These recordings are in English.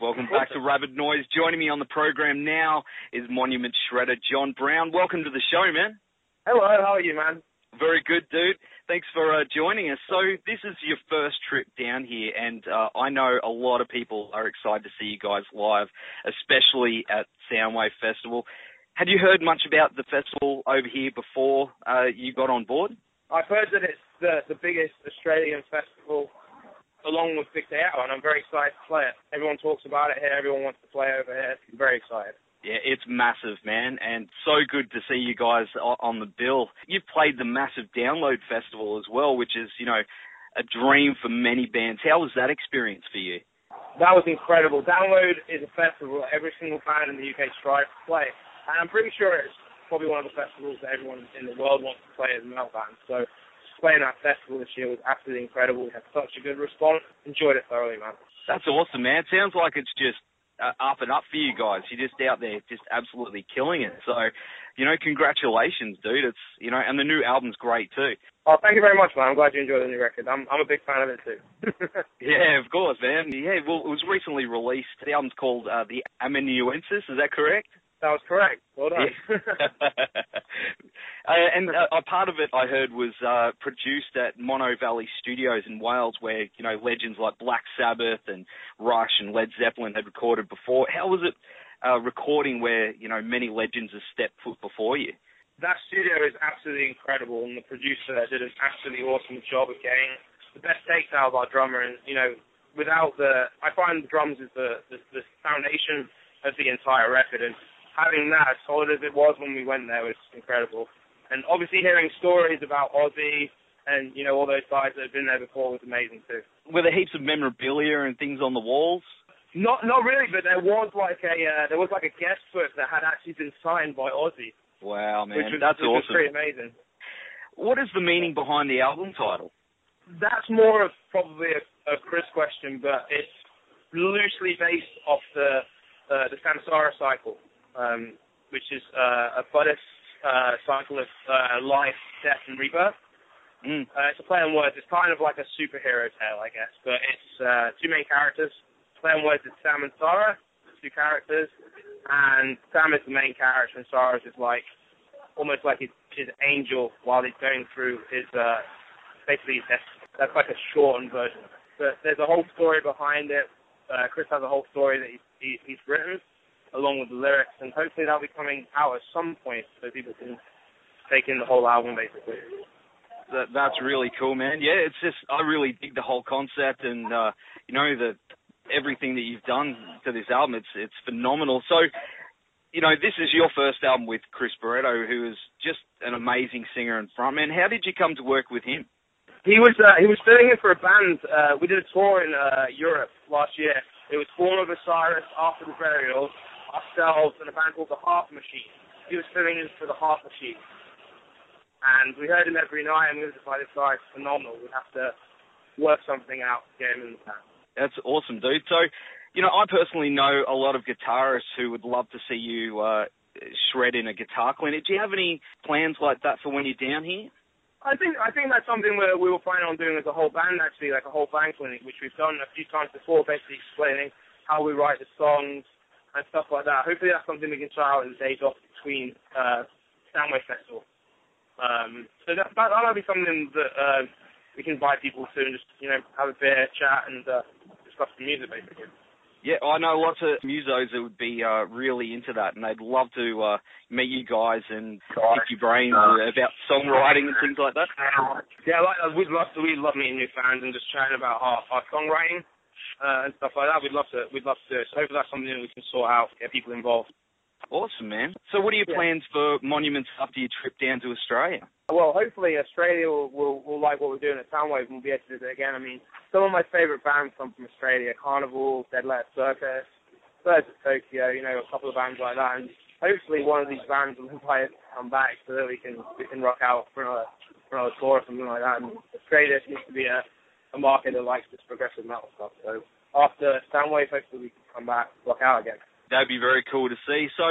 Welcome back to Rabid Noise. Joining me on the program now is Monument Shredder John Browne. Welcome to the show, man. Hello, how are you, man? Very good, dude. Thanks for uh, joining us. So this is your first trip down here, and uh, I know a lot of people are excited to see you guys live, especially at Soundwave Festival. Had you heard much about the festival over here before uh, you got on board? I've heard that it's the the biggest Australian festival along with Day Out, and I'm very excited to play it. Everyone talks about it here. Everyone wants to play over here. I'm very excited. Yeah, it's massive, man, and so good to see you guys on the bill. You've played the massive Download Festival as well, which is, you know, a dream for many bands. How was that experience for you? That was incredible. Download is a festival every single band in the UK strives to play, and I'm pretty sure it's probably one of the festivals that everyone in the world wants to play as a metal band. So playing that festival this year was absolutely incredible. We had such a good response. Enjoyed it thoroughly, man. That's awesome, man. Sounds like it's just uh, up and up for you guys. You're just out there, just absolutely killing it. So, you know, congratulations, dude. It's you know, and the new album's great too. Oh, thank you very much, man. I'm glad you enjoyed the new record. I'm I'm a big fan of it too. yeah, of course, man. Yeah, well, it was recently released. The album's called uh, The Amanuensis. Is that correct? That was correct. Well done. uh, and uh, a part of it I heard was uh, produced at Monnow Valley Studios in Wales, where you know legends like Black Sabbath and Rush and Led Zeppelin had recorded before. How was it uh, recording where you know many legends have stepped foot before you? That studio is absolutely incredible, and the producer did an absolutely awesome job of getting the best takes out of our drummer. And you know, without the, I find the drums is the the, the foundation of the entire record, and having that as solid as it was when we went there was incredible. And obviously hearing stories about Ozzy and, you know, all those guys that have been there before was amazing too. Were there heaps of memorabilia and things on the walls? Not not really, but there was like a uh, there was like a guest book that had actually been signed by Ozzy. Wow, man, which was, that's which awesome. Was pretty amazing. What is the meaning behind the album title? That's more of probably a, a Chris question, but it's loosely based off the uh, the Samsara cycle um, which is uh, a Buddhist uh, cycle of uh, life, death, and rebirth. Mm. Uh, it's a play on words. It's kind of like a superhero tale, I guess, but it's uh, two main characters. Play on words is Sam and Sarah, two characters, and Sam is the main character, and Sarah is like almost like his, his angel while he's going through his uh, basically his death. That's like a shortened version. But there's a whole story behind it. Uh, Chris has a whole story that he's, he, he's written, along with the lyrics, and hopefully that'll be coming out at some point so people can take in the whole album basically. That, that's really cool, man. Yeah, it's just I really dig the whole concept, and uh, you know the everything that you've done to this album. It's it's phenomenal. So, you know, this is your first album with Chris Barretto, who is just an amazing singer and frontman. How did you come to work with him? He was uh, he was filling in for a band. Uh, we did a tour in uh, Europe last year. It was Born of Osiris, After the Burial, ourselves and a band called the HAARP Machine. He was filling in for the HAARP Machine. And we heard him every night and we were just like, this guy's phenomenal. We have to work something out to get him in the band. That's awesome, dude. So, you know, I personally know a lot of guitarists who would love to see you uh, shred in a guitar clinic. Do you have any plans like that for when you're down here? I think I think that's something where we were planning on doing as a whole band actually, like a whole band clinic, which we've done a few times before, basically explaining how we write the songs, and stuff like that. Hopefully that's something we can try out in the days off between uh, Soundwave Festival. Um, so that, that that'll be something that uh, we can invite people to and just you know have a beer, chat, and uh, discuss the music basically. Yeah, I know lots of musos that would be uh, really into that, and they'd love to uh, meet you guys and pick your brains uh, about songwriting and things like that. Yeah, like, we'd love to. We'd love meeting new fans and just chatting about our, our songwriting uh, and stuff like that. We'd love to. We'd love to do it. So hopefully that's something that we can sort out, get people involved. Awesome, man. So what are your Yeah. plans for Monuments after your trip down to Australia? Well, hopefully Australia will, will, will like what we're doing at Soundwave and we'll be able to do it again. I mean, some of my favourite bands come from Australia: Karnivool, Dead Letter Circus, Birds of Tokyo, you know, a couple of bands like that, and hopefully one of these bands will invite us to come back so that we can we can rock out for another for another tour or something like that. And Australia seems to be a, a market that likes this progressive metal stuff. So after Soundwave, hopefully we can come back rock out again. That'd be very cool to see. So,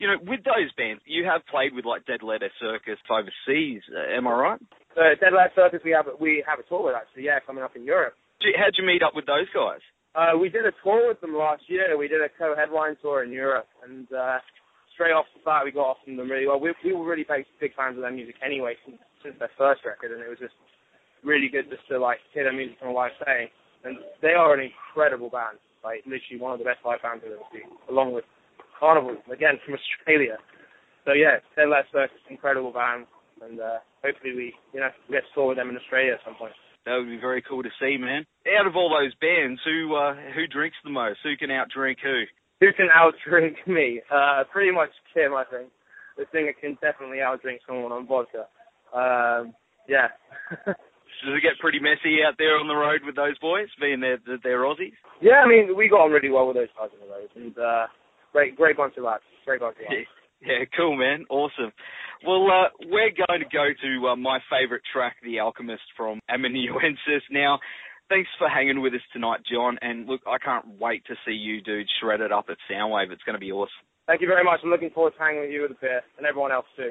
you know, with those bands, you have played with like Dead Letter Circus overseas. Uh, am I right? So Dead Letter Circus, we have we have a tour with actually. Yeah, coming up in Europe. How'd you meet up with those guys? Uh, we did a tour with them last year. We did a co-headline tour in Europe, and uh, straight off the bat, we got off from them really well. We, we were really big, big fans of their music anyway since, since their first record, and it was just really good just to like hear their music on a live setting. And they are an incredible band, like literally one of the best live bands I've ever seen, along with Karnivool, again from Australia. So yeah, Letter Circus, incredible band, and uh, hopefully we, you know, we get to tour with them in Australia at some point. That would be very cool to see, man. Out of all those bands, who uh, who drinks the most? Who can outdrink who? Who can outdrink me? Uh, pretty much Kim, I think. The singer can definitely outdrink someone on vodka. Um, yeah. Does it get pretty messy out there on the road with those boys, being they're, they're Aussies? Yeah, I mean, we got on really well with those guys on the road, and uh, great, great bunch of lads. Great bunch of lads. Yeah, cool, man. Awesome. Well, uh, we're going to go to uh, my favourite track, The Alchemist from Amanuensis. Now, thanks for hanging with us tonight, John. And look, I can't wait to see you, dude, shred it up at Soundwave. It's going to be awesome. Thank you very much. I'm looking forward to hanging with you with a beer and everyone else too.